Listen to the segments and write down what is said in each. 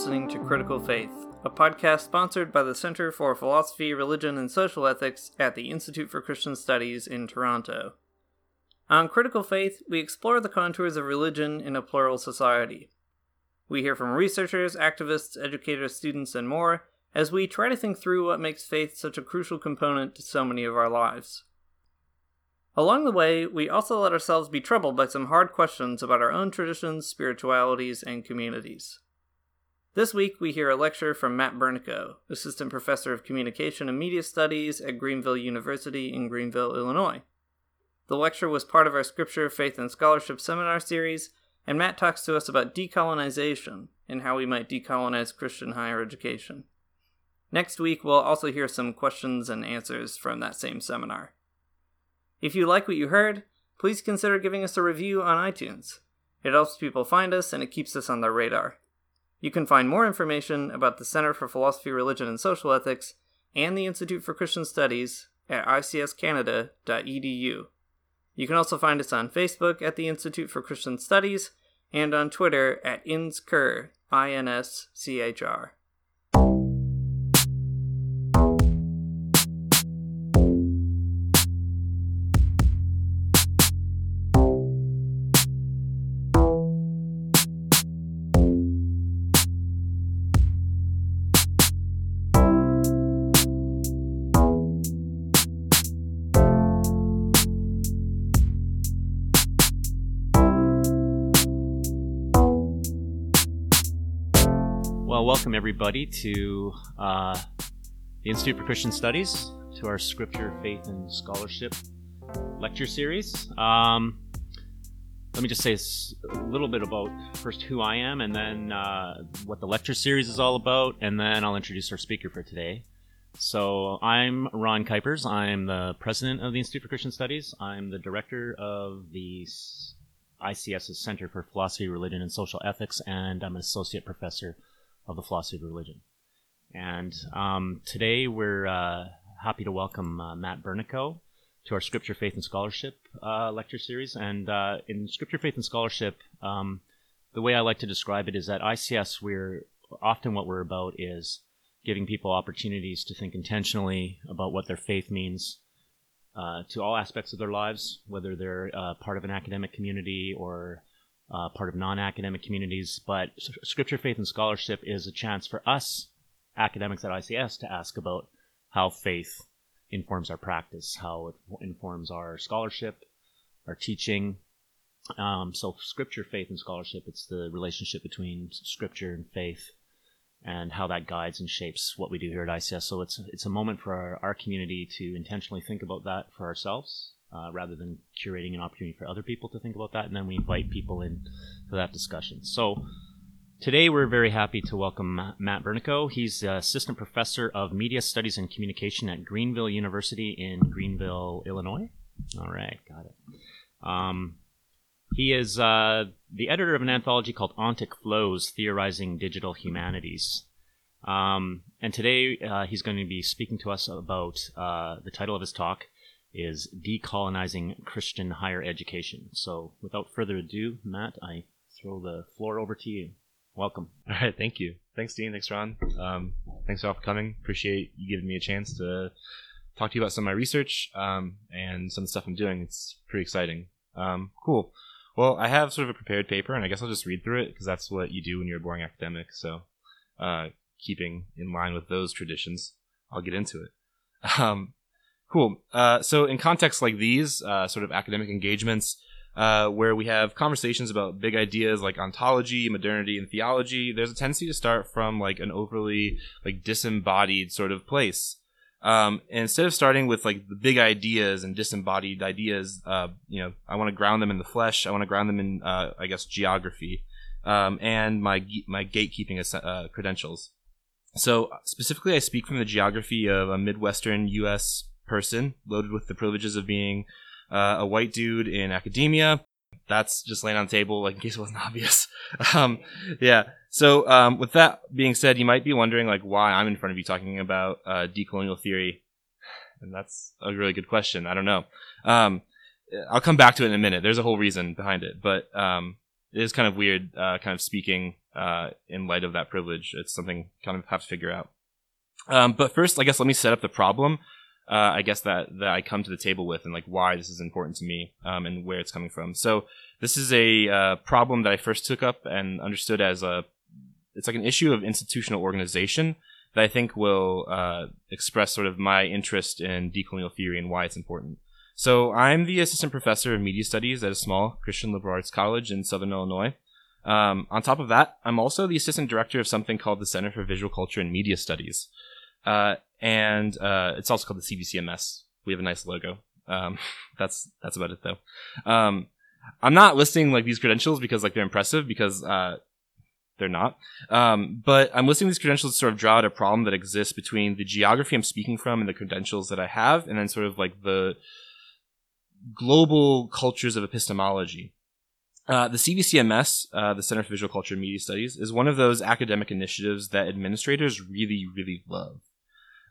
Listening to Critical Faith, a podcast sponsored by the Center for Philosophy, Religion, and Social Ethics at the Institute for Christian Studies in Toronto. On Critical Faith, we explore the contours of religion in a plural society. We hear from researchers, activists, educators, students, and more as we try to think through what makes faith such a crucial component to so many of our lives. Along the way, we also let ourselves be troubled by some hard questions about our own traditions, spiritualities, and communities. This week, we hear a lecture from Matt Bernico, Assistant Professor of Communication and Media Studies at Greenville University in Greenville, Illinois. The lecture was part of our Scripture, Faith, and Scholarship seminar series, and Matt talks to us about decolonization and how we might decolonize Christian higher education. Next week, we'll also hear some questions and answers from that same seminar. If you like what you heard, please consider giving us a review on iTunes. It helps people find us and it keeps us on their radar. You can find more information about the Center for Philosophy, Religion, and Social Ethics and the Institute for Christian Studies at icscanada.edu. You can also find us on Facebook at the Institute for Christian Studies and on Twitter at INSCHR, I-N-S-C-H-R. Welcome everybody to uh, the Institute for Christian Studies, to our Scripture, Faith, and Scholarship lecture series. Um, let me just say a little bit about first who I am, and then uh, what the lecture series is all about, and then I'll introduce our speaker for today. So I'm Ron Kuipers. I'm the president of the Institute for Christian Studies. I'm the director of the ICS's Center for Philosophy, Religion, and Social Ethics, and I'm an associate professor of the philosophy of religion. And um, today we're uh, happy to welcome uh, Matt Bernico to our Scripture, Faith, and Scholarship uh, lecture series. And uh, in Scripture, Faith, and Scholarship, um, the way I like to describe it is that ICS, we're often what we're about is giving people opportunities to think intentionally about what their faith means uh, to all aspects of their lives, whether they're uh, part of an academic community or uh, part of non-academic communities. But scripture, faith, and scholarship is a chance for us academics at ICS to ask about how faith informs our practice, how it informs our scholarship, our teaching. Um, so, scripture, faith, and scholarship, it's the relationship between scripture and faith and how that guides and shapes what we do here at ICS. So, it's, it's a moment for our, our community to intentionally think about that for ourselves uh, rather than curating an opportunity for other people to think about that. And then we invite people in to that discussion. So today we're very happy to welcome Matt Bernico. He's assistant professor of media studies and communication at Greenville University in Greenville, Illinois. All right, got it. Um, he is uh, the editor of an anthology called Ontic Flows Theorizing Digital Humanities. Um, and today uh, he's going to be speaking to us about uh, the title of his talk is decolonizing Christian higher education. So, without further ado, Matt, I throw the floor over to you. Welcome. All right, thank you. Thanks, Dean. Thanks, Ron. Um, thanks all for coming. Appreciate you giving me a chance to talk to you about some of my research um, and some of the stuff I'm doing. It's pretty exciting. Um, cool. Well, I have sort of a prepared paper, and I guess I'll just read through it because that's what you do when you're a boring academic. So, uh, keeping in line with those traditions, I'll get into it. Um, Cool. Uh, so in contexts like these, uh, sort of academic engagements, uh, where we have conversations about big ideas like ontology, modernity, and theology, there's a tendency to start from like an overly like disembodied sort of place. Um, and instead of starting with like the big ideas and disembodied ideas, uh, you know, I want to ground them in the flesh. I want to ground them in, uh, I guess, geography, um, and my my gatekeeping uh, credentials. So specifically, I speak from the geography of a midwestern U.S person, loaded with the privileges of being uh, a white dude in academia. That's just laying on the table, like in case it wasn't obvious. um, yeah. So, um, with that being said, you might be wondering, like, why I'm in front of you talking about uh, decolonial theory, and that's a really good question. I don't know. Um, I'll come back to it in a minute. There's a whole reason behind it, but um, it is kind of weird, uh, kind of speaking uh, in light of that privilege. It's something kind of have to figure out. Um, but first, I guess let me set up the problem. Uh, I guess that that I come to the table with and like why this is important to me um, and where it's coming from. So this is a uh, problem that I first took up and understood as a it's like an issue of institutional organization that I think will uh, express sort of my interest in decolonial theory and why it's important. So I'm the assistant professor of media studies at a small Christian liberal arts college in Southern Illinois. Um, on top of that, I'm also the assistant director of something called the Center for Visual Culture and Media Studies. Uh, and uh, it's also called the CVCMS. We have a nice logo. Um, that's that's about it though. Um, I'm not listing like these credentials because like they're impressive because uh, they're not. Um, but I'm listing these credentials to sort of draw out a problem that exists between the geography I'm speaking from and the credentials that I have, and then sort of like the global cultures of epistemology. Uh, the CVCMS, uh, the Center for Visual Culture and Media Studies, is one of those academic initiatives that administrators really, really love.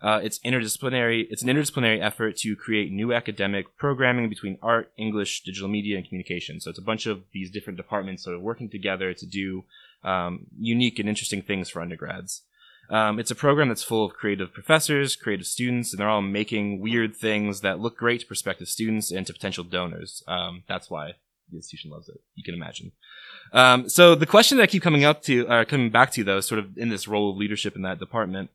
Uh, it's interdisciplinary. It's an interdisciplinary effort to create new academic programming between art, English, digital media, and communication. So it's a bunch of these different departments sort of working together to do um, unique and interesting things for undergrads. Um, it's a program that's full of creative professors, creative students, and they're all making weird things that look great to prospective students and to potential donors. Um, that's why the institution loves it. You can imagine. Um, so the question that I keep coming up to, uh, coming back to though, sort of in this role of leadership in that department,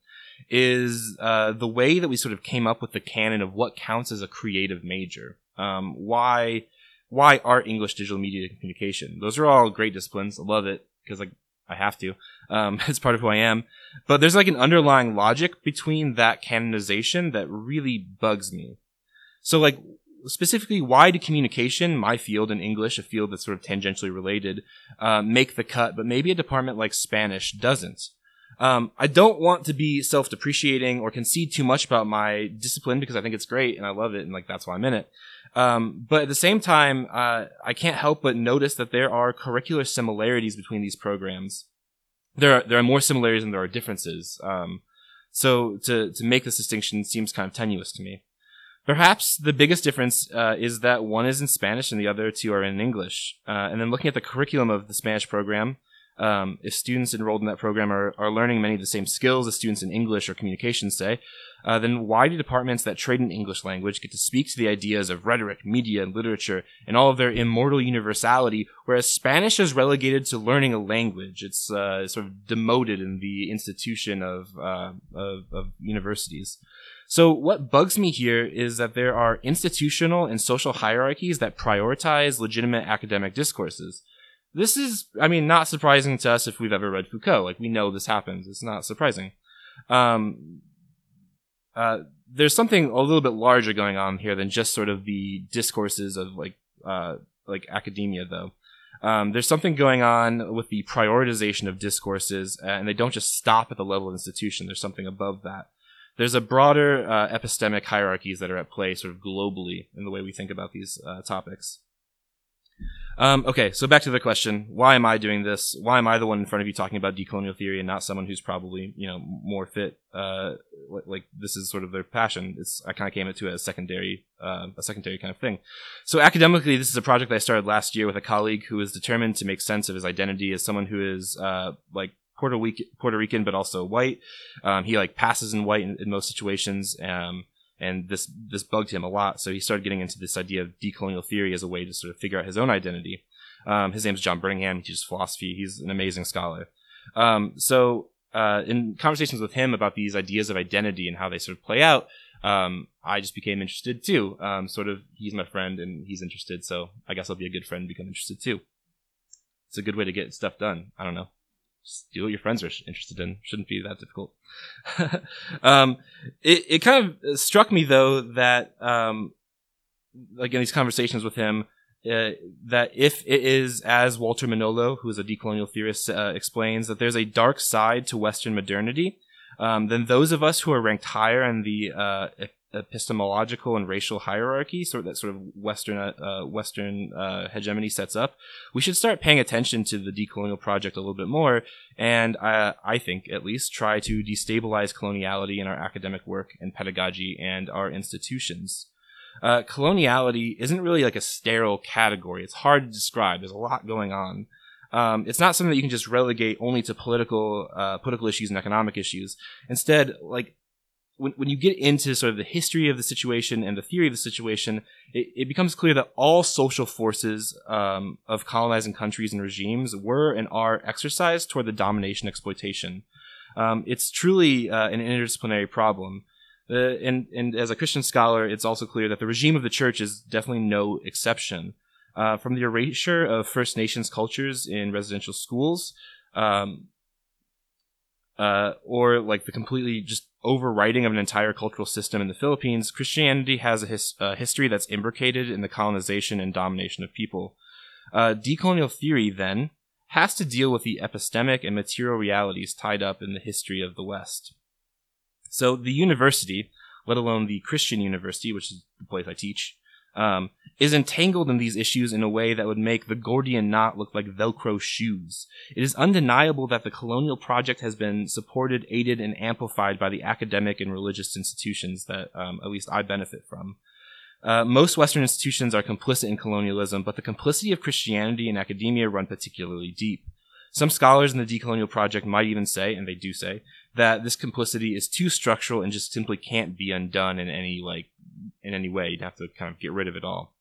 is uh, the way that we sort of came up with the canon of what counts as a creative major. Um, why, why art, English, digital media, communication? Those are all great disciplines. I love it because like I have to. Um, it's part of who I am. But there's like an underlying logic between that canonization that really bugs me. So like specifically why do communication, my field in English, a field that's sort of tangentially related, uh, make the cut, but maybe a department like Spanish doesn't? Um, I don't want to be self-depreciating or concede too much about my discipline because I think it's great and I love it and like that's why I'm in it. Um, but at the same time, uh, I can't help but notice that there are curricular similarities between these programs. There are there are more similarities than there are differences. Um, so to to make this distinction seems kind of tenuous to me. Perhaps the biggest difference uh, is that one is in Spanish and the other two are in English. Uh, and then looking at the curriculum of the Spanish program, um, if students enrolled in that program are, are learning many of the same skills as students in English or communication, say, uh, then why do departments that trade in English language get to speak to the ideas of rhetoric, media, and literature and all of their immortal universality, whereas Spanish is relegated to learning a language? It's uh, sort of demoted in the institution of, uh, of, of universities. So what bugs me here is that there are institutional and social hierarchies that prioritize legitimate academic discourses. This is, I mean, not surprising to us if we've ever read Foucault. Like, we know this happens. It's not surprising. Um, uh, there's something a little bit larger going on here than just sort of the discourses of like, uh, like academia, though. Um, there's something going on with the prioritization of discourses, uh, and they don't just stop at the level of institution. There's something above that. There's a broader uh, epistemic hierarchies that are at play, sort of globally, in the way we think about these uh, topics. Um, okay, so back to the question: Why am I doing this? Why am I the one in front of you talking about decolonial theory and not someone who's probably you know more fit? Uh, like this is sort of their passion. It's I kind of came into a secondary, uh, a secondary kind of thing. So academically, this is a project that I started last year with a colleague who is determined to make sense of his identity as someone who is uh, like Puerto, Puerto Rican, but also white. Um, he like passes in white in, in most situations. Um, and this this bugged him a lot. So he started getting into this idea of decolonial theory as a way to sort of figure out his own identity. Um, his is John Birmingham. He teaches philosophy. He's an amazing scholar. Um, so uh, in conversations with him about these ideas of identity and how they sort of play out, um, I just became interested too. Um, sort of, he's my friend and he's interested, so I guess I'll be a good friend and become interested too. It's a good way to get stuff done. I don't know do what your friends are interested in. Shouldn't be that difficult. um, it, it kind of struck me though that, um, like in these conversations with him, uh, that if it is as Walter Mignolo, who is a decolonial theorist, uh, explains, that there's a dark side to Western modernity, um, then those of us who are ranked higher in the uh, epistemological and racial hierarchy, sort of that sort of Western uh, Western uh, hegemony sets up, we should start paying attention to the decolonial project a little bit more, and uh, I think at least try to destabilize coloniality in our academic work and pedagogy and our institutions. Uh, coloniality isn't really like a sterile category. It's hard to describe. There's a lot going on. um, it's not something that you can just relegate only to political uh, political issues and economic issues. Instead, like when, when you get into sort of the history of the situation and the theory of the situation, it, it becomes clear that all social forces um, of colonizing countries and regimes were and are exercised toward the domination exploitation. Um, it's truly uh, an interdisciplinary problem. Uh, and, and as a Christian scholar, it's also clear that the regime of the church is definitely no exception. Uh, from the erasure of First Nations cultures in residential schools, um, uh, or like the completely just overwriting of an entire cultural system in the Philippines, Christianity has a, his, a history that's imbricated in the colonization and domination of people. Uh, decolonial theory, then, has to deal with the epistemic and material realities tied up in the history of the West. So the university, let alone the Christian university, which is the place I teach, um, is entangled in these issues in a way that would make the Gordian knot look like Velcro shoes. It is undeniable that the colonial project has been supported, aided, and amplified by the academic and religious institutions that um, at least I benefit from. Uh, most Western institutions are complicit in colonialism, but the complicity of Christianity and academia run particularly deep. Some scholars in the decolonial project might even say, and they do say, that this complicity is too structural and just simply can't be undone in any like in any way. You'd have to kind of get rid of it all.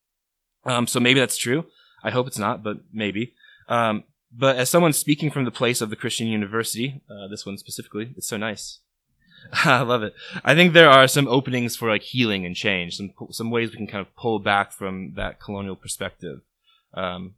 Um, so maybe that's true. I hope it's not, but maybe. Um, but as someone speaking from the place of the Christian University, uh, this one specifically, it's so nice. I love it. I think there are some openings for like healing and change, some some ways we can kind of pull back from that colonial perspective. Um,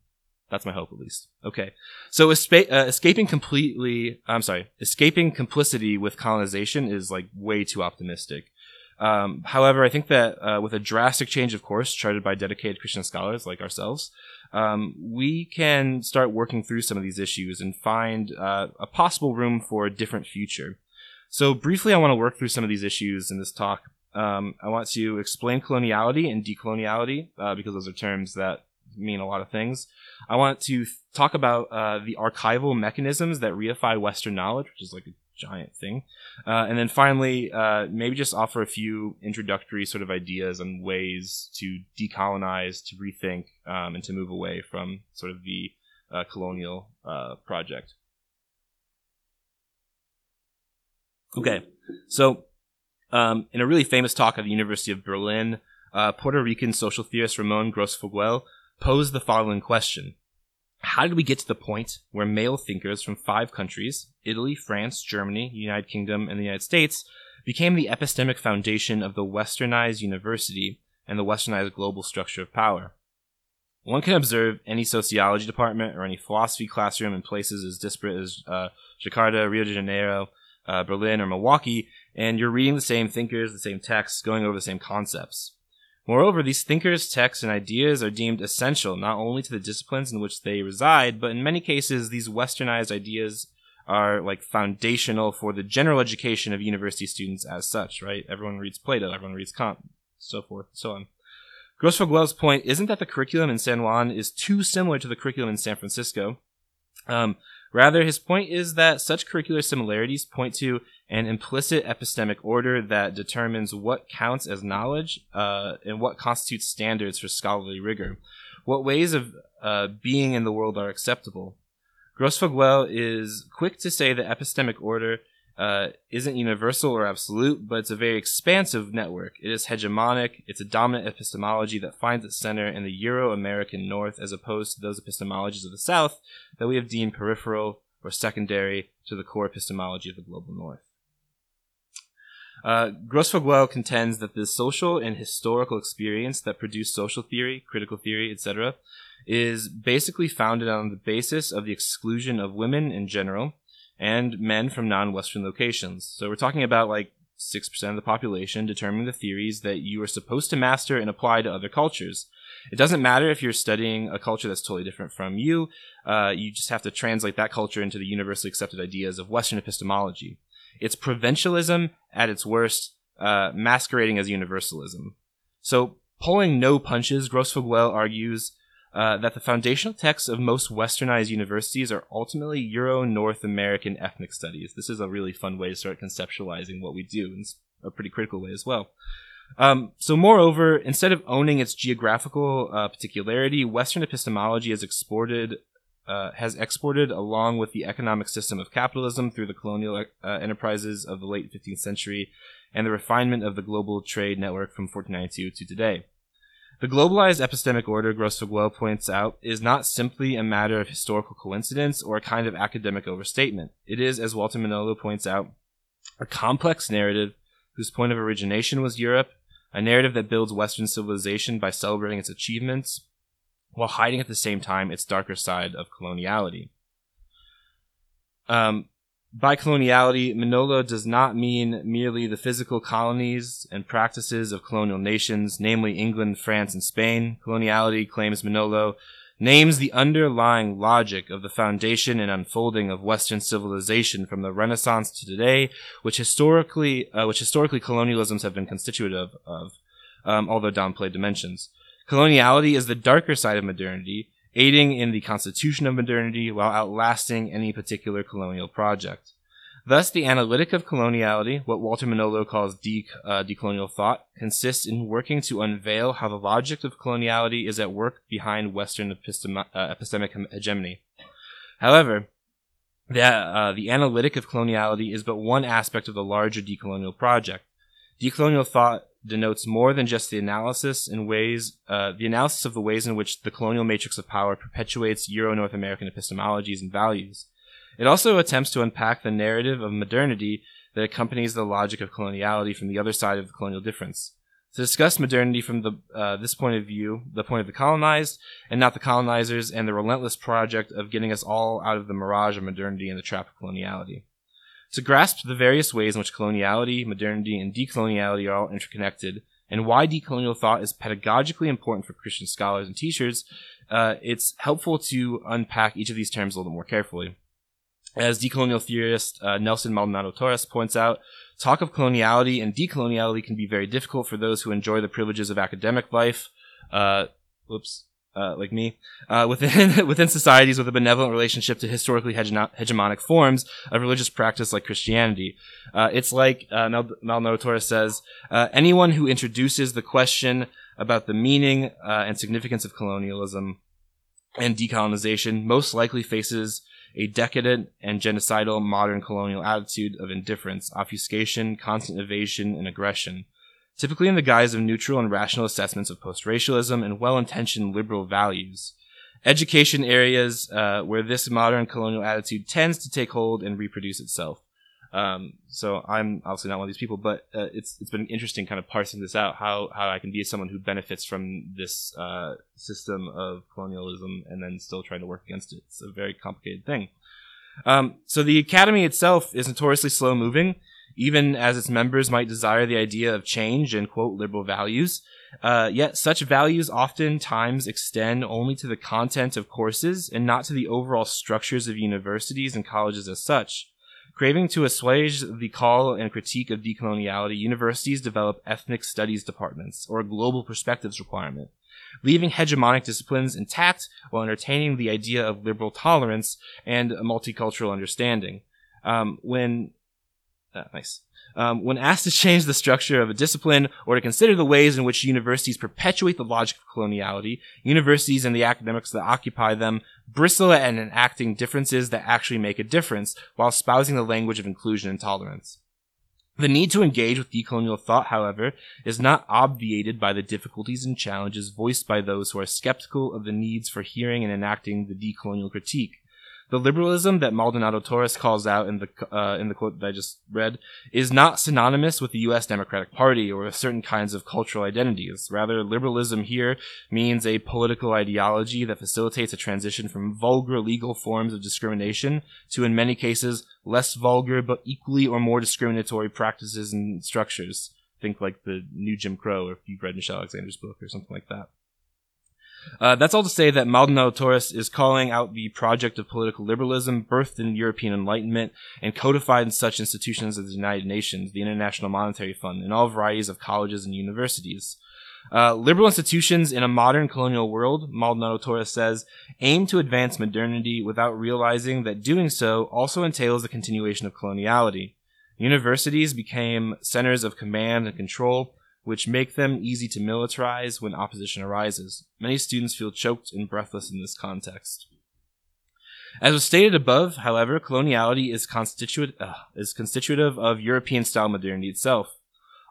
that's my hope, at least. Okay, so espa- uh, escaping completely. I'm sorry, escaping complicity with colonization is like way too optimistic. Um, however, I think that uh, with a drastic change of course charted by dedicated Christian scholars like ourselves, um, we can start working through some of these issues and find uh, a possible room for a different future. So, briefly, I want to work through some of these issues in this talk. Um, I want to explain coloniality and decoloniality uh, because those are terms that mean a lot of things. I want to th- talk about uh, the archival mechanisms that reify Western knowledge, which is like a giant thing. Uh, and then finally, uh, maybe just offer a few introductory sort of ideas on ways to decolonize, to rethink, um, and to move away from sort of the uh, colonial uh, project. Okay, so um, in a really famous talk at the University of Berlin, uh, Puerto Rican social theorist Ramon Grosfoguel posed the following question how did we get to the point where male thinkers from five countries Italy, France, Germany, United Kingdom, and the United States became the epistemic foundation of the westernized university and the westernized global structure of power? One can observe any sociology department or any philosophy classroom in places as disparate as uh, Jakarta, Rio de Janeiro, uh, Berlin, or Milwaukee, and you're reading the same thinkers, the same texts, going over the same concepts. Moreover, these thinkers' texts and ideas are deemed essential not only to the disciplines in which they reside, but in many cases, these westernized ideas are like foundational for the general education of university students as such, right? Everyone reads Plato, everyone reads Kant, so forth, so on. Grosfoguel's point isn't that the curriculum in San Juan is too similar to the curriculum in San Francisco. Um, rather, his point is that such curricular similarities point to an implicit epistemic order that determines what counts as knowledge uh, and what constitutes standards for scholarly rigor. What ways of uh, being in the world are acceptable. Grosfoguel is quick to say that epistemic order uh, isn't universal or absolute, but it's a very expansive network. It is hegemonic. It's a dominant epistemology that finds its center in the Euro American North as opposed to those epistemologies of the South that we have deemed peripheral or secondary to the core epistemology of the global North. Uh, contends that the social and historical experience that produced social theory, critical theory, etc., is basically founded on the basis of the exclusion of women in general and men from non-Western locations. So we're talking about like 6% of the population determining the theories that you are supposed to master and apply to other cultures. It doesn't matter if you're studying a culture that's totally different from you. Uh, you just have to translate that culture into the universally accepted ideas of Western epistemology. It's provincialism at its worst, uh, masquerading as universalism. So, pulling no punches, Grosfoguel argues uh, that the foundational texts of most westernized universities are ultimately Euro North American ethnic studies. This is a really fun way to start conceptualizing what we do, it's a pretty critical way as well. Um, so, moreover, instead of owning its geographical uh, particularity, Western epistemology has exported uh, has exported along with the economic system of capitalism through the colonial uh, enterprises of the late 15th century and the refinement of the global trade network from 1492 to today. The globalized epistemic order, Grosfoguel points out, is not simply a matter of historical coincidence or a kind of academic overstatement. It is, as Walter Mignolo points out, a complex narrative whose point of origination was Europe, a narrative that builds Western civilization by celebrating its achievements, while hiding at the same time its darker side of coloniality. Um, by coloniality, Mignolo does not mean merely the physical colonies and practices of colonial nations, namely England, France, and Spain. Coloniality, claims Mignolo, names the underlying logic of the foundation and unfolding of Western civilization from the Renaissance to today, which historically, uh, which historically colonialisms have been constitutive of, um, although downplayed dimensions. Coloniality is the darker side of modernity, aiding in the constitution of modernity while outlasting any particular colonial project. Thus, the analytic of coloniality, what Walter Mignolo calls de- uh, decolonial thought, consists in working to unveil how the logic of coloniality is at work behind Western epistema- uh, epistemic hegemony. However, the, uh, the analytic of coloniality is but one aspect of the larger decolonial project. Decolonial thought denotes more than just the analysis in ways, uh, the analysis of the ways in which the colonial matrix of power perpetuates Euro-North American epistemologies and values. It also attempts to unpack the narrative of modernity that accompanies the logic of coloniality from the other side of the colonial difference. To discuss modernity from the, uh, this point of view, the point of the colonized, and not the colonizers, and the relentless project of getting us all out of the mirage of modernity and the trap of coloniality. To grasp the various ways in which coloniality, modernity, and decoloniality are all interconnected, and why decolonial thought is pedagogically important for Christian scholars and teachers, uh, it's helpful to unpack each of these terms a little more carefully. As decolonial theorist uh, Nelson Maldonado Torres points out, talk of coloniality and decoloniality can be very difficult for those who enjoy the privileges of academic life. Uh, whoops. Uh, like me, uh, within within societies with a benevolent relationship to historically hegemonic forms of religious practice like Christianity. Uh, it's like uh, Maldonado Torres says, uh, anyone who introduces the question about the meaning uh, and significance of colonialism and decolonization most likely faces a decadent and genocidal modern colonial attitude of indifference, obfuscation, constant evasion, and aggression, typically in the guise of neutral and rational assessments of post racialism and well intentioned liberal values. Education areas uh, where this modern colonial attitude tends to take hold and reproduce itself. Um, so I'm obviously not one of these people, but uh, it's it's been interesting kind of parsing this out how how I can be someone who benefits from this uh, system of colonialism and then still trying to work against it. It's a very complicated thing. Um, so the academy itself is notoriously slow moving, even as its members might desire the idea of change and quote liberal values. Uh, yet such values oftentimes extend only to the content of courses and not to the overall structures of universities and colleges as such. Craving to assuage the call and critique of decoloniality, universities develop ethnic studies departments, or a global perspectives requirement, leaving hegemonic disciplines intact while entertaining the idea of liberal tolerance and a multicultural understanding. Um, when uh, nice. Um, when asked to change the structure of a discipline or to consider the ways in which universities perpetuate the logic of coloniality, universities and the academics that occupy them bristle at enacting differences that actually make a difference while espousing the language of inclusion and tolerance. The need to engage with decolonial thought, however, is not obviated by the difficulties and challenges voiced by those who are skeptical of the needs for hearing and enacting the decolonial critique. The liberalism that Maldonado Torres calls out in the uh, in the quote that I just read is not synonymous with the U.S. Democratic Party or with certain kinds of cultural identities. Rather, liberalism here means a political ideology that facilitates a transition from vulgar legal forms of discrimination to, in many cases, less vulgar but equally or more discriminatory practices and structures. Think like the new Jim Crow, or if you've read Michelle Alexander's book or something like that. Uh, that's all to say that Maldonado Torres is calling out the project of political liberalism birthed in European Enlightenment and codified in such institutions as the United Nations, the International Monetary Fund, and all varieties of colleges and universities. Uh, liberal institutions in a modern colonial world, Maldonado Torres says, aim to advance modernity without realizing that doing so also entails the continuation of coloniality. Universities became centers of command and control, which make them easy to militarize when opposition arises. Many students feel choked and breathless in this context. As was stated above, however, coloniality is, constitute, uh, is constitutive of European style modernity itself.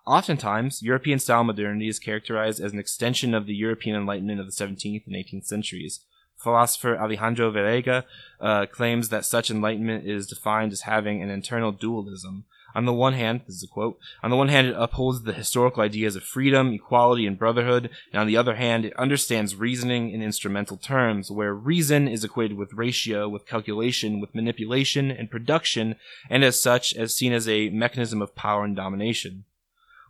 Oftentimes, European style modernity is characterized as an extension of the European Enlightenment of the 17th and 18th centuries. Philosopher Alejandro Vallega uh, claims that such enlightenment is defined as having an internal dualism, on the one hand, this is a quote, on the one hand, it upholds the historical ideas of freedom, equality, and brotherhood, and on the other hand, it understands reasoning in instrumental terms, where reason is equated with ratio, with calculation, with manipulation, and production, and as such, as seen as a mechanism of power and domination.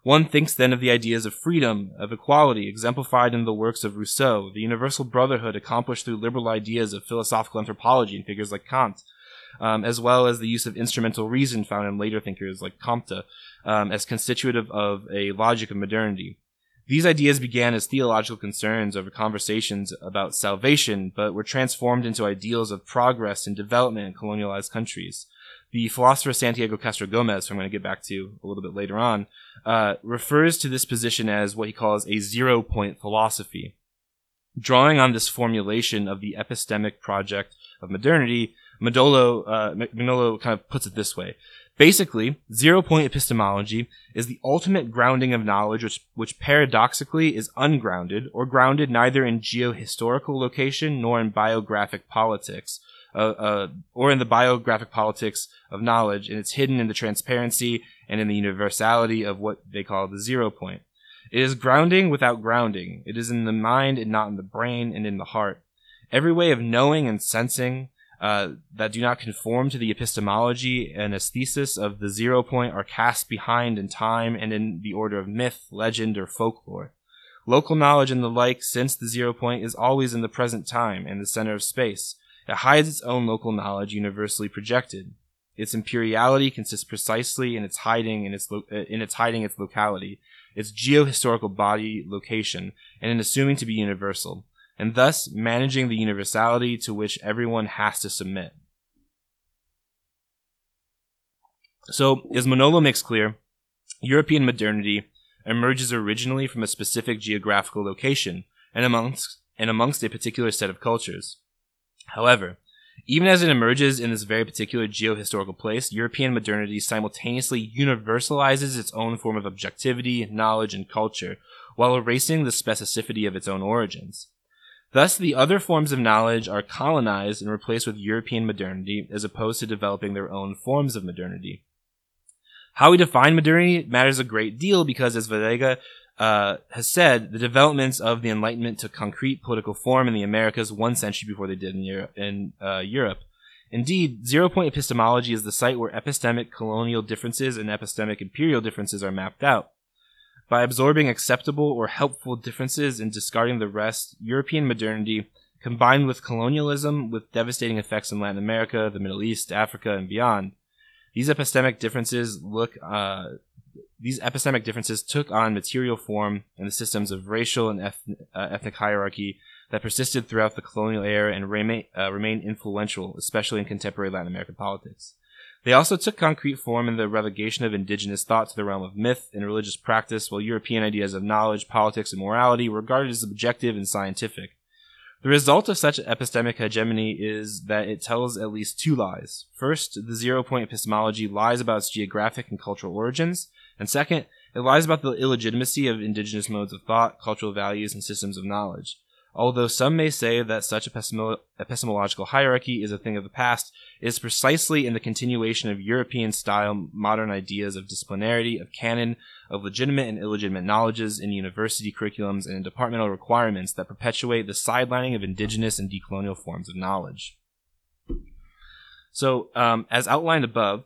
One thinks then of the ideas of freedom, of equality, exemplified in the works of Rousseau, the universal brotherhood accomplished through liberal ideas of philosophical anthropology in figures like Kant, um, as well as the use of instrumental reason found in later thinkers like Comte, um, as constitutive of a logic of modernity. These ideas began as theological concerns over conversations about salvation, but were transformed into ideals of progress and development in colonialized countries. The philosopher Santiago Castro Gomez, who I'm going to get back to a little bit later on, uh, refers to this position as what he calls a zero point philosophy. Drawing on this formulation of the epistemic project of modernity, Mignolo, uh, Mignolo kind of puts it this way. Basically, zero point epistemology is the ultimate grounding of knowledge, which, which paradoxically is ungrounded or grounded neither in geohistorical location nor in biographic politics, uh, uh, or in the biographic politics of knowledge, and it's hidden in the transparency and in the universality of what they call the zero point. It is grounding without grounding. It is in the mind and not in the brain and in the heart. Every way of knowing and sensing, uh, that do not conform to the epistemology and aesthesis of the zero point are cast behind in time and in the order of myth, legend, or folklore. Local knowledge and the like, since the zero point is always in the present time and the center of space, it hides its own local knowledge universally projected. Its imperiality consists precisely in its hiding in its lo- uh, in its hiding its locality, its geohistorical body location, and in assuming to be universal and thus managing the universality to which everyone has to submit. So, as Mignolo makes clear, European modernity emerges originally from a specific geographical location and amongst, and amongst a particular set of cultures. However, even as it emerges in this very particular geohistorical place, European modernity simultaneously universalizes its own form of objectivity, knowledge, and culture, while erasing the specificity of its own origins. Thus, the other forms of knowledge are colonized and replaced with European modernity as opposed to developing their own forms of modernity. How we define modernity matters a great deal because, as Vallega uh, has said, the developments of the Enlightenment took concrete political form in the Americas one century before they did in, Euro- in uh, Europe. Indeed, zero point epistemology is the site where epistemic colonial differences and epistemic imperial differences are mapped out. By absorbing acceptable or helpful differences and discarding the rest, European modernity, combined with colonialism with devastating effects in Latin America, the Middle East, Africa, and beyond, these epistemic differences look uh, these epistemic differences took on material form in the systems of racial and eth- uh, ethnic hierarchy that persisted throughout the colonial era and remain, uh, remain influential, especially in contemporary Latin American politics. They also took concrete form in the relegation of indigenous thought to the realm of myth and religious practice, while European ideas of knowledge, politics, and morality were regarded as objective and scientific. The result of such epistemic hegemony is that it tells at least two lies. First, the zero point epistemology lies about its geographic and cultural origins, and second, it lies about the illegitimacy of indigenous modes of thought, cultural values, and systems of knowledge. Although some may say that such a epistemological hierarchy is a thing of the past, it is precisely in the continuation of European style modern ideas of disciplinarity, of canon, of legitimate and illegitimate knowledges in university curriculums and in departmental requirements that perpetuate the sidelining of indigenous and decolonial forms of knowledge. So, um, as outlined above,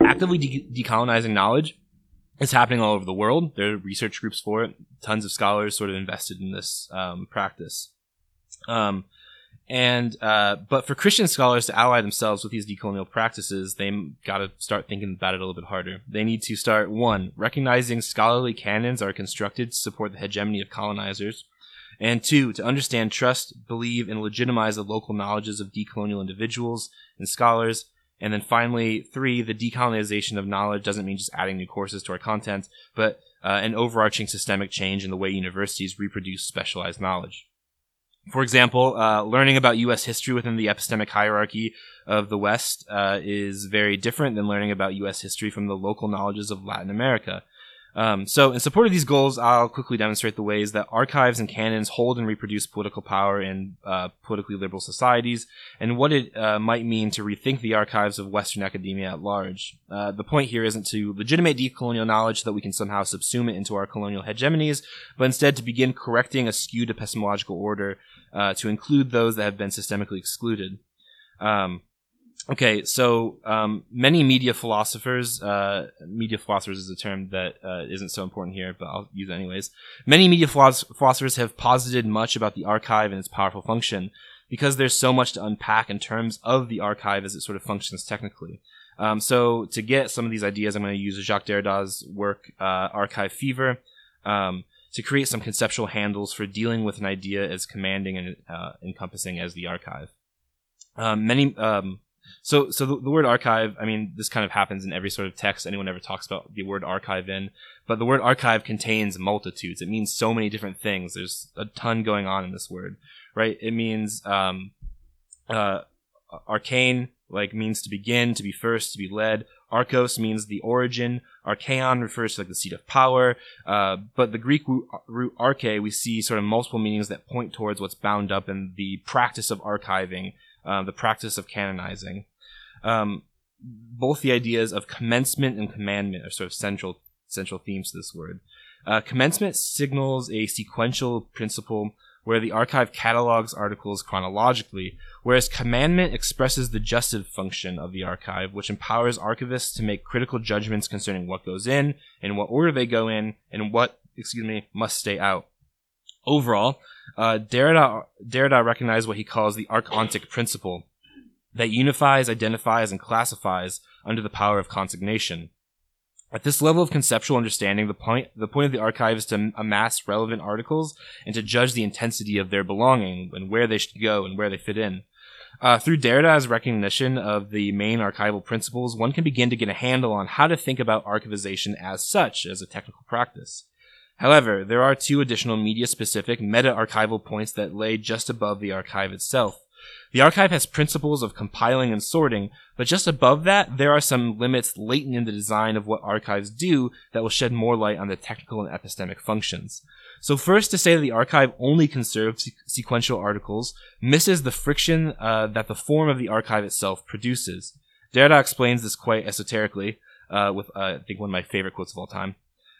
actively de- decolonizing knowledge it's happening all over the world. There are research groups for it. Tons of scholars sort of invested in this um, practice. Um, and uh, but for Christian scholars to ally themselves with these decolonial practices, they got to start thinking about it a little bit harder. They need to start one recognizing scholarly canons are constructed to support the hegemony of colonizers, and two to understand, trust, believe, and legitimize the local knowledges of decolonial individuals and scholars and then finally, three, the decolonization of knowledge doesn't mean just adding new courses to our content, but uh, an overarching systemic change in the way universities reproduce specialized knowledge. For example, uh, learning about U.S. history within the epistemic hierarchy of the West uh, is very different than learning about U.S. history from the local knowledges of Latin America. Um, so, in support of these goals, I'll quickly demonstrate the ways that archives and canons hold and reproduce political power in uh, politically liberal societies, and what it uh, might mean to rethink the archives of Western academia at large. Uh, the point here isn't to legitimate decolonial knowledge so that we can somehow subsume it into our colonial hegemonies, but instead to begin correcting a skewed epistemological order uh, to include those that have been systemically excluded. Um, Okay, so um, many media philosophers, uh, media philosophers is a term that uh, not so important here, but I'll use it anyways. Many media philosophers have posited much about the archive and its powerful function because there's so much to unpack in terms of the archive as it sort of functions technically. Um, so to get some of these ideas, I'm going to use Jacques Derrida's work, uh, Archive Fever, um, to create some conceptual handles for dealing with an idea as commanding and uh, encompassing as the archive. Um, many um, so, so the, the, word archive, I mean, this kind of happens in every sort of text anyone ever talks about the word archive in, but the word archive contains multitudes. It means so many different things. There's a ton going on in this word, right? It means, um, uh, arcane, like means to begin, to be first, to be led. Archos means the origin. Archaon refers to like the seat of power. Uh, but the Greek root arche, we see sort of multiple meanings that point towards what's bound up in the practice of archiving uh, the practice of canonizing. Um, both the ideas of commencement and commandment are sort of central central themes to this word. Uh, commencement signals a sequential principle where the archive catalogs articles chronologically, whereas commandment expresses the jussive function of the archive, which empowers archivists to make critical judgments concerning what goes in, in what order they go in, and what, excuse me, must stay out. Overall, uh, Derrida, Derrida recognized what he calls the archontic principle that unifies, identifies, and classifies under the power of consignation. At this level of conceptual understanding, the point, the point of the archive is to amass relevant articles and to judge the intensity of their belonging and where they should go and where they fit in. Uh, through Derrida's recognition of the main archival principles, one can begin to get a handle on how to think about archivization as such, as a technical practice. However, there are two additional media specific meta archival points that lay just above the archive itself. The archive has principles of compiling and sorting, but just above that, there are some limits latent in the design of what archives do that will shed more light on the technical and epistemic functions. So first, to say that the archive only conserves sequential articles misses the friction uh, that the form of the archive itself produces. Derrida explains this quite esoterically, uh, with uh, I think one of my favorite quotes of all time.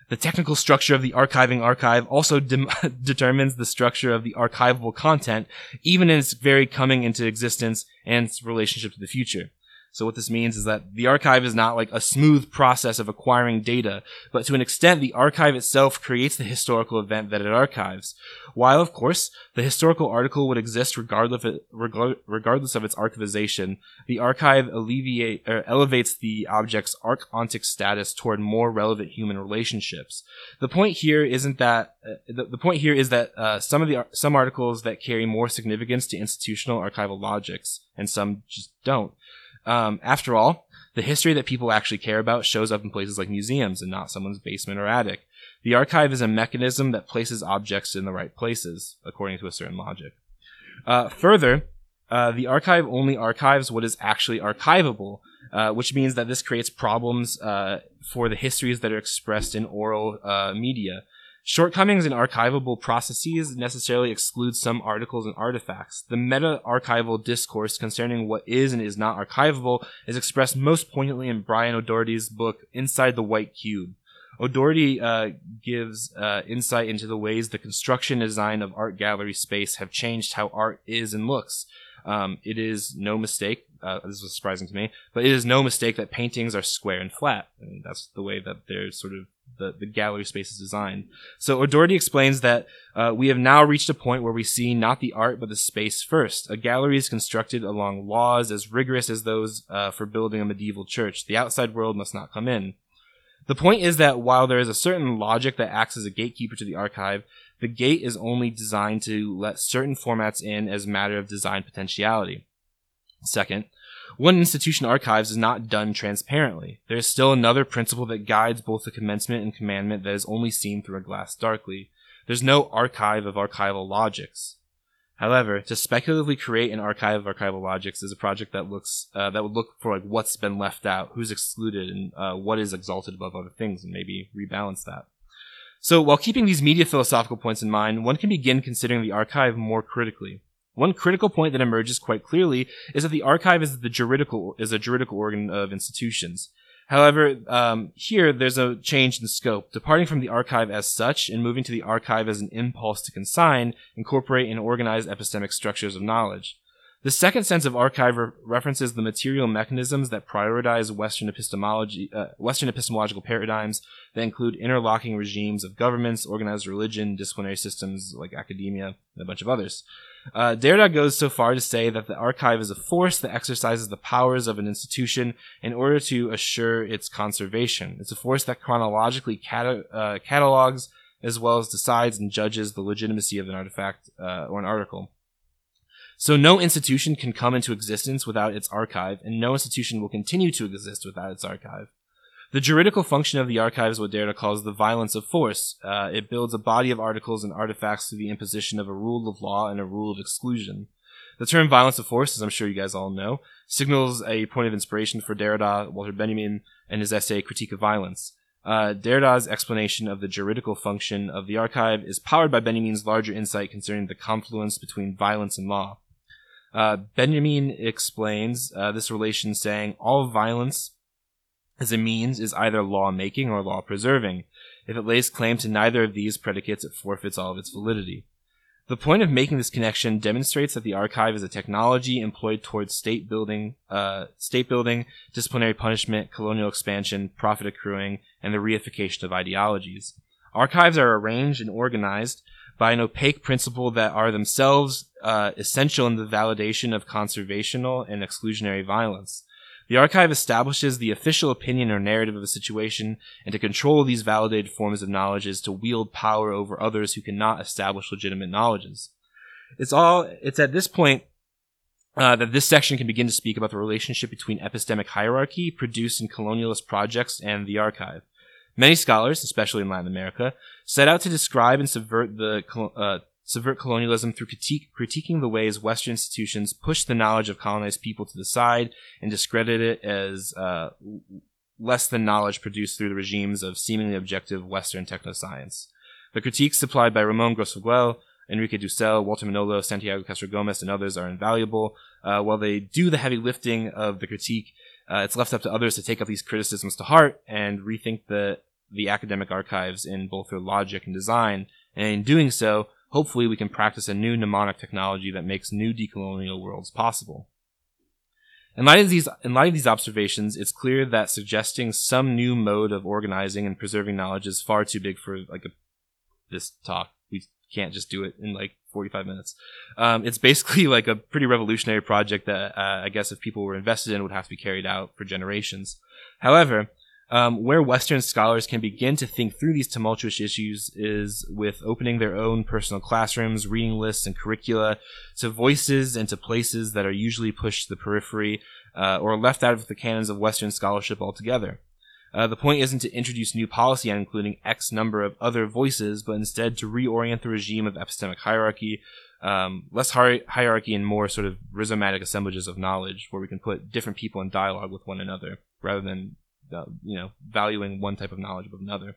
The technical structure of the archiving archive also de- determines the structure of the archivable content, even in its very coming into existence and its relationship to the future. So what this means is that the archive is not like a smooth process of acquiring data, but to an extent, the archive itself creates the historical event that it archives. While, of course, the historical article would exist regardless of, it, regardless of its archivization, the archive alleviate, or elevates the object's archontic status toward more relevant human relationships. The point here isn't that uh, the, the, point here is that uh, some of the some articles that carry more significance to institutional archival logics, and some just don't. Um, after all, the history that people actually care about shows up in places like museums and not someone's basement or attic. The archive is a mechanism that places objects in the right places, according to a certain logic. Uh, further, uh, the archive only archives what is actually archivable, uh, which means that this creates problems uh, for the histories that are expressed in oral uh, media. Shortcomings in archivable processes necessarily exclude some articles and artifacts. The meta archival discourse concerning what is and is not archivable is expressed most poignantly in Brian O'Doherty's book Inside the White Cube. O'Doherty uh, gives uh, insight into the ways the construction design of art gallery space have changed how art is and looks. Um, it is no mistake, uh, this was surprising to me, but it is no mistake that paintings are square and flat. That's the way that they're sort of the, the gallery space is designed. So O'Doherty explains that uh, we have now reached a point where we see not the art but the space first. A gallery is constructed along laws as rigorous as those uh, for building a medieval church. The outside world must not come in. The point is that while there is a certain logic that acts as a gatekeeper to the archive, the gate is only designed to let certain formats in as matter of design potentiality. Second, one institution archives is not done transparently. There is still another principle that guides both the commencement and commandment that is only seen through a glass darkly. There's no archive of archival logics. However, to speculatively create an archive of archival logics is a project that looks uh, that would look for like what's been left out, who's excluded, and uh, what is exalted above other things, and maybe rebalance that. So, while keeping these media philosophical points in mind, one can begin considering the archive more critically. One critical point that emerges quite clearly is that the archive is the juridical is a juridical organ of institutions. However, um, here there's a change in scope, departing from the archive as such and moving to the archive as an impulse to consign, incorporate, and organize epistemic structures of knowledge. The second sense of archive re- references the material mechanisms that prioritize Western epistemology, uh, Western epistemological paradigms that include interlocking regimes of governments, organized religion, disciplinary systems like academia, and a bunch of others. Uh, Derrida goes so far to say that the archive is a force that exercises the powers of an institution in order to assure its conservation. It's a force that chronologically cata- uh, catalogs as well as decides and judges the legitimacy of an artifact uh, or an article. So no institution can come into existence without its archive, and no institution will continue to exist without its archive. The juridical function of the archive is what Derrida calls the violence of force. Uh, it builds a body of articles and artifacts through the imposition of a rule of law and a rule of exclusion. The term violence of force, as I'm sure you guys all know, signals a point of inspiration for Derrida, Walter Benjamin, and his essay Critique of Violence. Uh, Derrida's explanation of the juridical function of the archive is powered by Benjamin's larger insight concerning the confluence between violence and law. Uh, Benjamin explains uh, this relation saying all violence as a means is either law making or law preserving. If it lays claim to neither of these predicates, it forfeits all of its validity. The point of making this connection demonstrates that the archive is a technology employed towards state building, uh, state building, disciplinary punishment, colonial expansion, profit accruing, and the reification of ideologies. Archives are arranged and organized by an opaque principle that are themselves uh, essential in the validation of conservational and exclusionary violence. The archive establishes the official opinion or narrative of a situation, and to control these validated forms of knowledge is to wield power over others who cannot establish legitimate knowledges. It's all, it's at this point uh, that this section can begin to speak about the relationship between epistemic hierarchy produced in colonialist projects and the archive. Many scholars, especially in Latin America, set out to describe and subvert the uh, subvert colonialism through critique, critiquing the ways Western institutions push the knowledge of colonized people to the side and discredit it as uh, less than knowledge produced through the regimes of seemingly objective Western technoscience. The critiques supplied by Ramon Grosfoguel, Enrique Dussel, Walter Mignolo, Santiago Castro Gomez, and others are invaluable. Uh, while they do the heavy lifting of the critique, uh, it's left up to others to take up these criticisms to heart and rethink the the academic archives in both their logic and design. And in doing so, hopefully we can practice a new mnemonic technology that makes new decolonial worlds possible. In light of these, in light of these observations, it's clear that suggesting some new mode of organizing and preserving knowledge is far too big for like a, this talk. We can't just do it in like 45 minutes. Um, it's basically like a pretty revolutionary project that uh, I guess if people were invested in would have to be carried out for generations. However, um, where Western scholars can begin to think through these tumultuous issues is with opening their own personal classrooms, reading lists, and curricula to voices and to places that are usually pushed to the periphery uh, or left out of the canons of Western scholarship altogether. Uh, the point isn't to introduce new policy on including X number of other voices, but instead to reorient the regime of epistemic hierarchy, um, less hi- hierarchy and more sort of rhizomatic assemblages of knowledge, where we can put different people in dialogue with one another rather than you know, valuing one type of knowledge above another.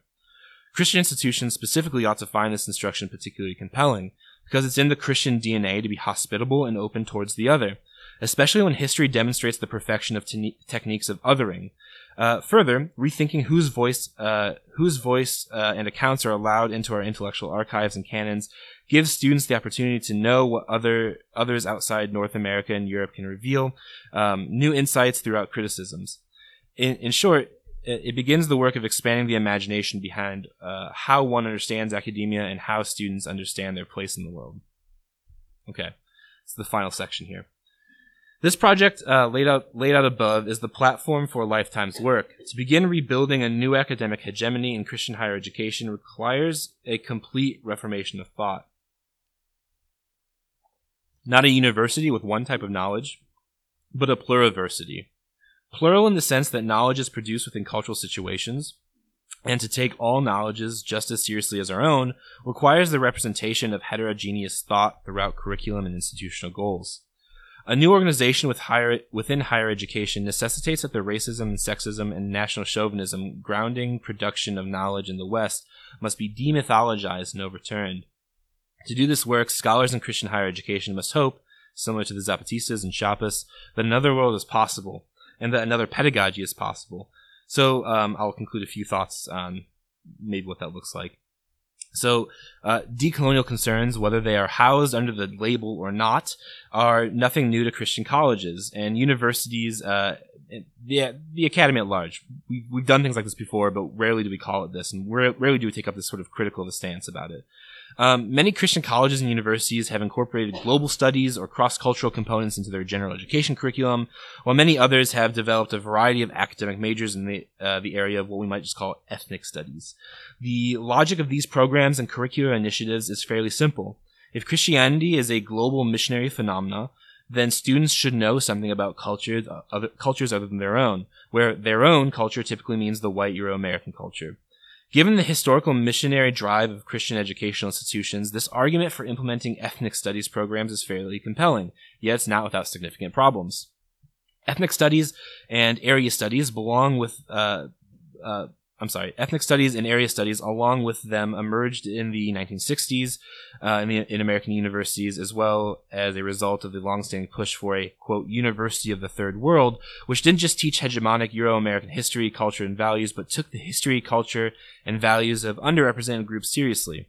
Christian institutions specifically ought to find this instruction particularly compelling because it's in the Christian DNA to be hospitable and open towards the other, especially when history demonstrates the perfection of te- techniques of othering. Uh, further, rethinking whose voice, uh, whose voice uh, and accounts are allowed into our intellectual archives and canons gives students the opportunity to know what other others outside North America and Europe can reveal, um, new insights throughout criticisms in, in short, it, begins the work of expanding the imagination behind uh, how one understands academia and how students understand their place in the world. Okay, it's the final section here. This project, uh, laid out laid out above, is the platform for a lifetime's work. To begin rebuilding a new academic hegemony in Christian higher education requires a complete reformation of thought. Not a university with one type of knowledge, but a pluriversity, Plural in the sense that knowledge is produced within cultural situations, and to take all knowledges just as seriously as our own requires the representation of heterogeneous thought throughout curriculum and institutional goals. A new organization with higher, within higher education necessitates that the racism and sexism and national chauvinism grounding production of knowledge in the West must be demythologized and overturned. To do this work, scholars in Christian higher education must hope, similar to the Zapatistas and Chiapas, that another world is possible and that another pedagogy is possible. So um, I'll conclude a few thoughts on maybe what that looks like. So, uh, decolonial concerns, whether they are housed under the label or not, are nothing new to Christian colleges and universities, uh, the, the academy at large. We, we've done things like this before, but rarely do we call it this, and rarely do we take up this sort of critical of a stance about it. Um, many Christian colleges and universities have incorporated global studies or cross-cultural components into their general education curriculum, while many others have developed a variety of academic majors in the uh, the area of what we might just call ethnic studies. The logic of these programs and curricular initiatives is fairly simple. If Christianity is a global missionary phenomena, then students should know something about cultures other, cultures other than their own, where their own culture typically means the white Euro-American culture. Given the historical missionary drive of Christian educational institutions, this argument for implementing ethnic studies programs is fairly compelling, yet it's not without significant problems. Ethnic studies and area studies belong with uh, uh, I'm sorry, ethnic studies and area studies, along with them, emerged in the 1960s uh, in, the, in, American universities, as well as a result of the longstanding push for a quote university of the third world, which didn't just teach hegemonic Euro-American history, culture, and values, but took the history, culture, and values of underrepresented groups seriously.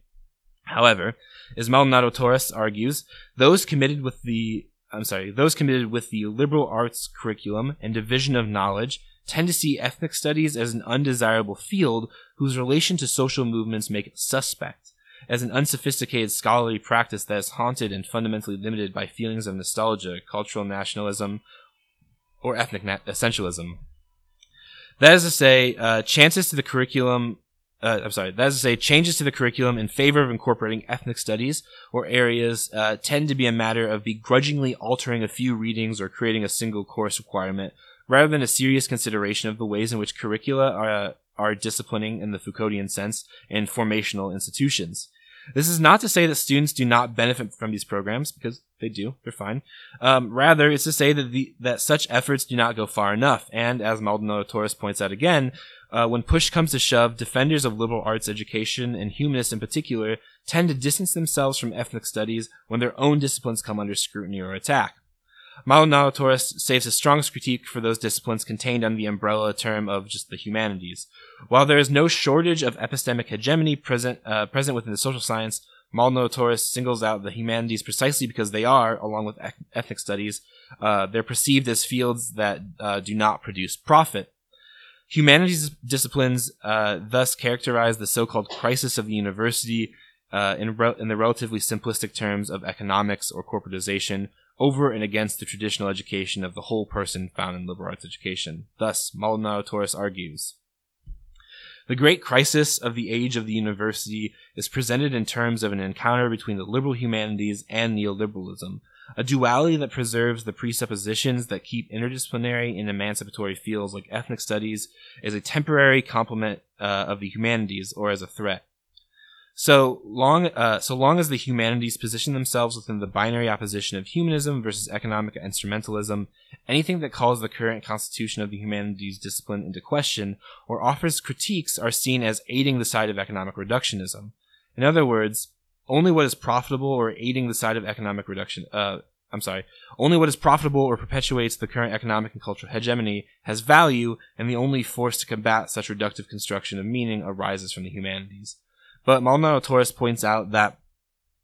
However, as Maldonado Torres argues, those committed with the I'm sorry, those committed with the liberal arts curriculum and division of knowledge tend to see ethnic studies as an undesirable field whose relation to social movements make it suspect, as an unsophisticated scholarly practice that is haunted and fundamentally limited by feelings of nostalgia, cultural nationalism, or ethnic na- essentialism. That is to say, uh, chances to the curriculum uh, I'm sorry, that is to say, changes to the curriculum in favor of incorporating ethnic studies or areas uh, tend to be a matter of begrudgingly altering a few readings or creating a single course requirement rather than a serious consideration of the ways in which curricula are, are disciplining in the Foucauldian sense in formational institutions. This is not to say that students do not benefit from these programs, because they do, they're fine. Um, rather, it's to say that, the, that such efforts do not go far enough, and as Maldonado Torres points out again, uh, when push comes to shove, defenders of liberal arts education, and humanists in particular, tend to distance themselves from ethnic studies when their own disciplines come under scrutiny or attack. Maldonado Torres saves his strongest critique for those disciplines contained under the umbrella term of just the humanities. While there is no shortage of epistemic hegemony present, uh, present within the social science, Maldonado Torres singles out the humanities precisely because they are, along with ethnic studies, uh, they're perceived as fields that uh, do not produce profit. Humanities disciplines uh, thus characterize the so-called crisis of the university uh, in, re- in the relatively simplistic terms of economics or corporatization, over and against the traditional education of the whole person found in liberal arts education. Thus, Maldonado Torres argues. The great crisis of the age of the university is presented in terms of an encounter between the liberal humanities and neoliberalism, a duality that preserves the presuppositions that keep interdisciplinary and emancipatory fields like ethnic studies as a temporary complement uh, of the humanities or as a threat. So long, uh, so long as the humanities position themselves within the binary opposition of humanism versus economic instrumentalism, anything that calls the current constitution of the humanities discipline into question or offers critiques are seen as aiding the side of economic reductionism. In other words, only what is profitable or aiding the side of economic reduction, uh, I'm sorry, only what is profitable or perpetuates the current economic and cultural hegemony has value, and the only force to combat such reductive construction of meaning arises from the humanities. But Maldonado Torres points out that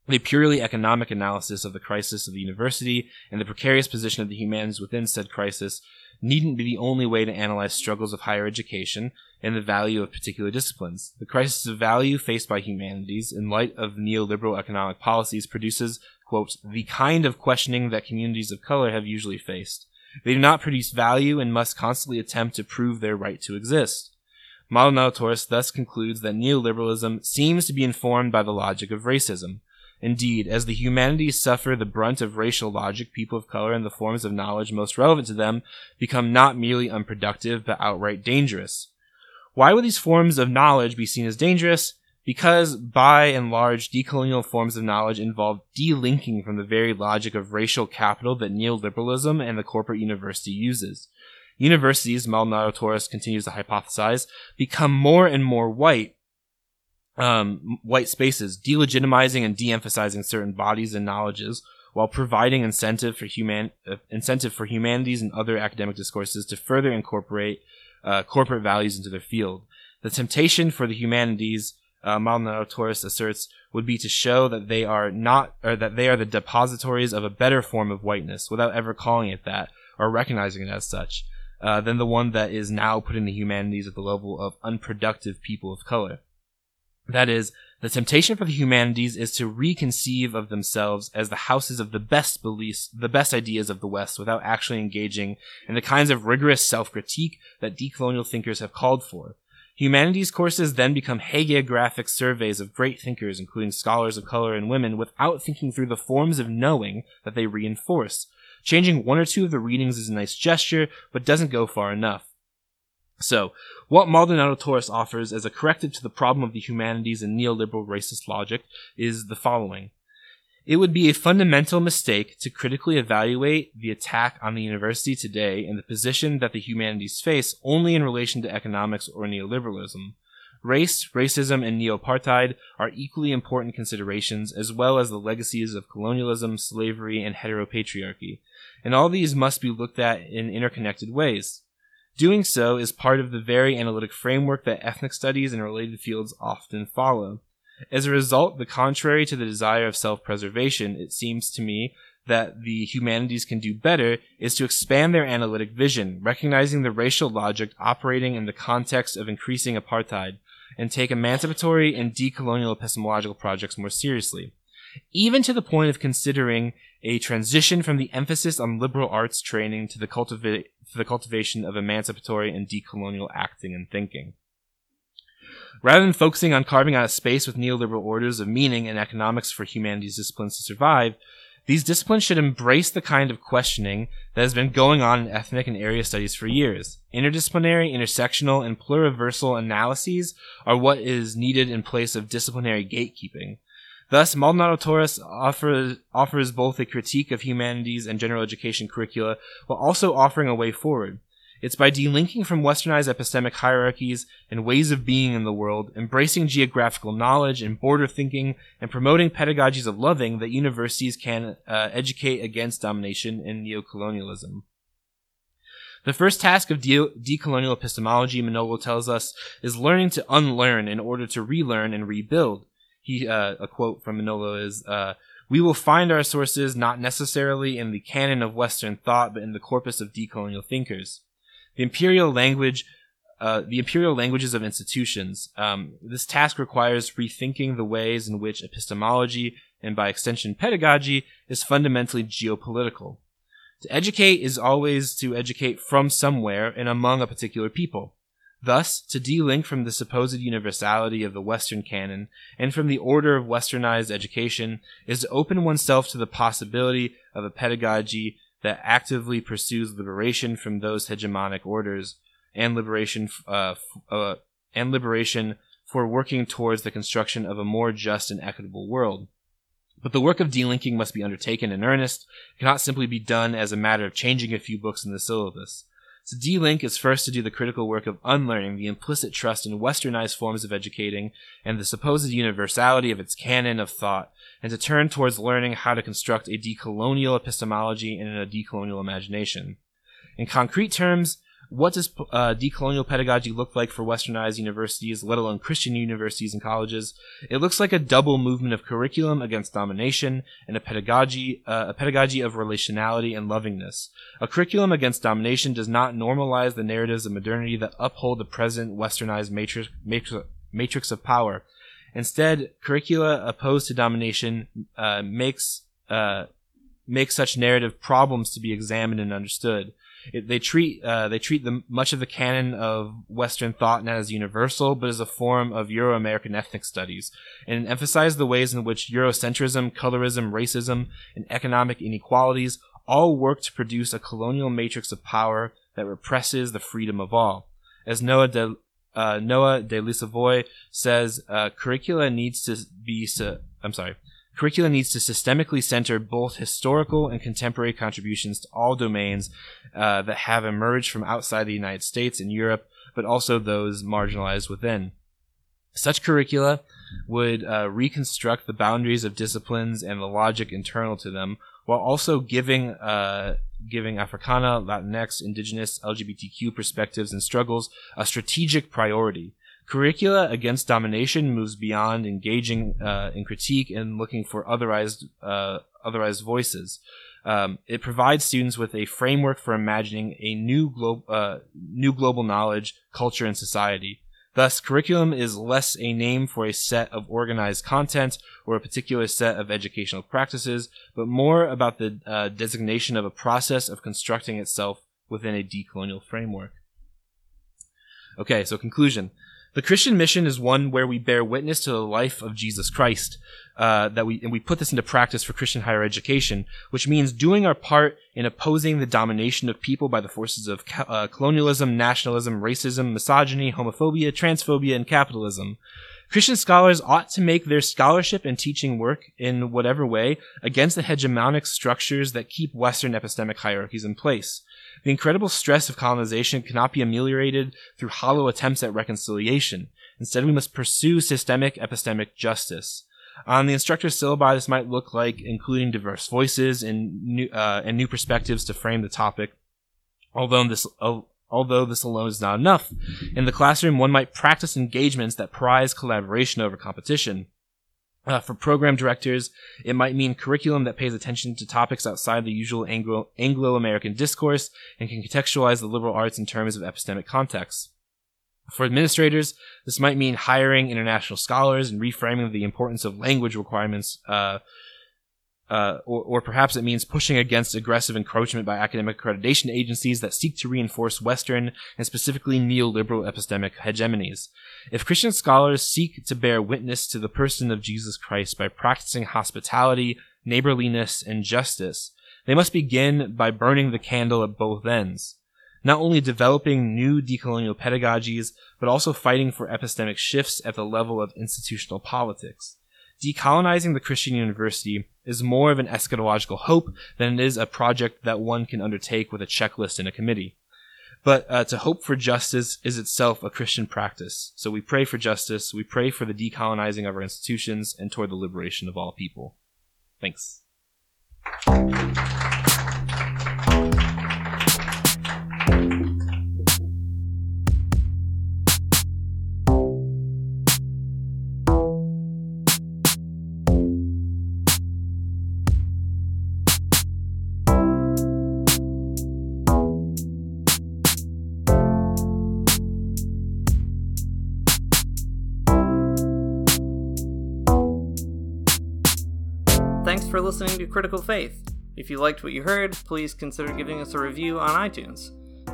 a purely economic analysis of the crisis of the university and the precarious position of the humanities within said crisis needn't be the only way to analyze struggles of higher education and the value of particular disciplines. The crisis of value faced by humanities in light of neoliberal economic policies produces, quote, the kind of questioning that communities of color have usually faced. They do not produce value and must constantly attempt to prove their right to exist. Maldonado Torres thus concludes that neoliberalism seems to be informed by the logic of racism. Indeed, as the humanities suffer the brunt of racial logic, people of color and the forms of knowledge most relevant to them become not merely unproductive, but outright dangerous. Why would these forms of knowledge be seen as dangerous? Because, by and large, decolonial forms of knowledge involve delinking from the very logic of racial capital that neoliberalism and the corporate university uses. Universities, Maldonado Torres continues to hypothesize, become more and more white um, white spaces, delegitimizing and de-emphasizing certain bodies and knowledges, while providing incentive for human uh, incentive for humanities and other academic discourses to further incorporate uh, corporate values into their field. The temptation for the humanities, uh, Maldonado Torres asserts, would be to show that they are not, or that they are the depositories of a better form of whiteness, without ever calling it that or recognizing it as such, uh, than the one that is now putting the humanities at the level of unproductive people of color. That is, the temptation for the humanities is to reconceive of themselves as the houses of the best beliefs, the best ideas of the West without actually engaging in the kinds of rigorous self-critique that decolonial thinkers have called for. Humanities courses then become hagiographic surveys of great thinkers, including scholars of color and women, without thinking through the forms of knowing that they reinforce. Changing one or two of the readings is a nice gesture, but doesn't go far enough. So, what Maldonado Torres offers as a corrective to the problem of the humanities and neoliberal racist logic is the following. It would be a fundamental mistake to critically evaluate the attack on the university today and the position that the humanities face only in relation to economics or neoliberalism. Race, racism, and neo-apartheid are equally important considerations, as well as the legacies of colonialism, slavery, and heteropatriarchy. And all these must be looked at in interconnected ways. Doing so is part of the very analytic framework that ethnic studies and related fields often follow. As a result, the contrary to the desire of self-preservation, it seems to me that the humanities can do better is to expand their analytic vision, recognizing the racial logic operating in the context of increasing apartheid, and take emancipatory and decolonial epistemological projects more seriously. Even to the point of considering a transition from the emphasis on liberal arts training to the cultiva- for the cultivation of emancipatory and decolonial acting and thinking. Rather than focusing on carving out a space with neoliberal orders of meaning and economics for humanities disciplines to survive, these disciplines should embrace the kind of questioning that has been going on in ethnic and area studies for years. Interdisciplinary, intersectional, and pluriversal analyses are what is needed in place of disciplinary gatekeeping. Thus, Maldonado Torres offers, offers both a critique of humanities and general education curricula while also offering a way forward. It's by delinking from westernized epistemic hierarchies and ways of being in the world, embracing geographical knowledge and border thinking, and promoting pedagogies of loving that universities can uh, educate against domination and neocolonialism. The first task of de- decolonial epistemology, Mignolo tells us, is learning to unlearn in order to relearn and rebuild he uh, a quote from Mignolo is uh, we will find our sources not necessarily in the canon of Western thought, but in the corpus of decolonial thinkers. The imperial language, uh, the imperial languages of institutions. Um, this task requires rethinking the ways in which epistemology, and by extension pedagogy, is fundamentally geopolitical. To educate is always to educate from somewhere and among a particular people. Thus, to delink from the supposed universality of the Western canon and from the order of westernized education is to open oneself to the possibility of a pedagogy that actively pursues liberation from those hegemonic orders and liberation uh, uh, and liberation for working towards the construction of a more just and equitable world. But the work of delinking must be undertaken in earnest, it cannot simply be done as a matter of changing a few books in the syllabus. To delink is first to do the critical work of unlearning the implicit trust in westernized forms of educating and the supposed universality of its canon of thought, and to turn towards learning how to construct a decolonial epistemology and a decolonial imagination. In concrete terms, what does uh, decolonial pedagogy look like for westernized universities, let alone Christian universities and colleges? It looks like a double movement of curriculum against domination and a pedagogy, uh, a pedagogy of relationality and lovingness. A curriculum against domination does not normalize the narratives of modernity that uphold the present westernized matrix, matrix, matrix of power. Instead, curricula opposed to domination uh, makes uh, makes such narrative problems to be examined and understood. It, they treat uh, they treat the, much of the canon of Western thought not as universal, but as a form of Euro-American ethnic studies, and emphasize the ways in which Eurocentrism, colorism, racism, and economic inequalities all work to produce a colonial matrix of power that represses the freedom of all. As Noah de, uh, Noah de Lissovoy says uh, curricula needs to be. Su- I'm sorry. Curricula needs to systemically center both historical and contemporary contributions to all domains uh, that have emerged from outside the United States and Europe, but also those marginalized within. Such curricula would uh, reconstruct the boundaries of disciplines and the logic internal to them, while also giving uh, giving Africana, Latinx, Indigenous, LGBTQ perspectives and struggles a strategic priority. Curricula against domination moves beyond engaging uh, in critique and looking for otherized uh, otherized voices. Um, it provides students with a framework for imagining a new glo- uh, new global knowledge, culture, and society. Thus, curriculum is less a name for a set of organized content or a particular set of educational practices, but more about the uh, designation of a process of constructing itself within a decolonial framework. Okay, so conclusion. The Christian mission is one where we bear witness to the life of Jesus Christ. Uh, that we and we put this into practice for Christian higher education, which means doing our part in opposing the domination of people by the forces of uh, colonialism, nationalism, racism, misogyny, homophobia, transphobia, and capitalism. Christian scholars ought to make their scholarship and teaching work in whatever way against the hegemonic structures that keep Western epistemic hierarchies in place. The incredible stress of colonization cannot be ameliorated through hollow attempts at reconciliation. Instead, we must pursue systemic epistemic justice. On the instructor's syllabi, this might look like including diverse voices and new, uh, and new perspectives to frame the topic. Although this, uh, although this alone is not enough, in the classroom, one might practice engagements that prize collaboration over competition. Uh, for program directors, it might mean curriculum that pays attention to topics outside the usual Anglo American discourse and can contextualize the liberal arts in terms of epistemic context. For administrators, this might mean hiring international scholars and reframing the importance of language requirements uh, uh, or, or, perhaps it means pushing against aggressive encroachment by academic accreditation agencies that seek to reinforce Western and specifically neoliberal epistemic hegemonies. If Christian scholars seek to bear witness to the person of Jesus Christ by practicing hospitality, neighborliness, and justice, they must begin by burning the candle at both ends. Not only developing new decolonial pedagogies, but also fighting for epistemic shifts at the level of institutional politics decolonizing the Christian university is more of an eschatological hope than it is a project that one can undertake with a checklist and a committee. But uh, to hope for justice is itself a Christian practice. So we pray for justice, we pray for the decolonizing of our institutions, and toward the liberation of all people. Thanks. Listening to Critical Faith. If you liked what you heard, please consider giving us a review on iTunes.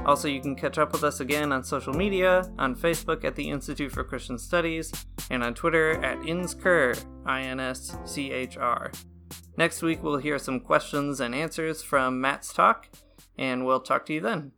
Also, you can catch up with us again on social media, on Facebook at the Institute for Christian Studies, and on Twitter at INSCHR, I-N-S-C-H-R. Next week, we'll hear some questions and answers from Matt's talk, and we'll talk to you then.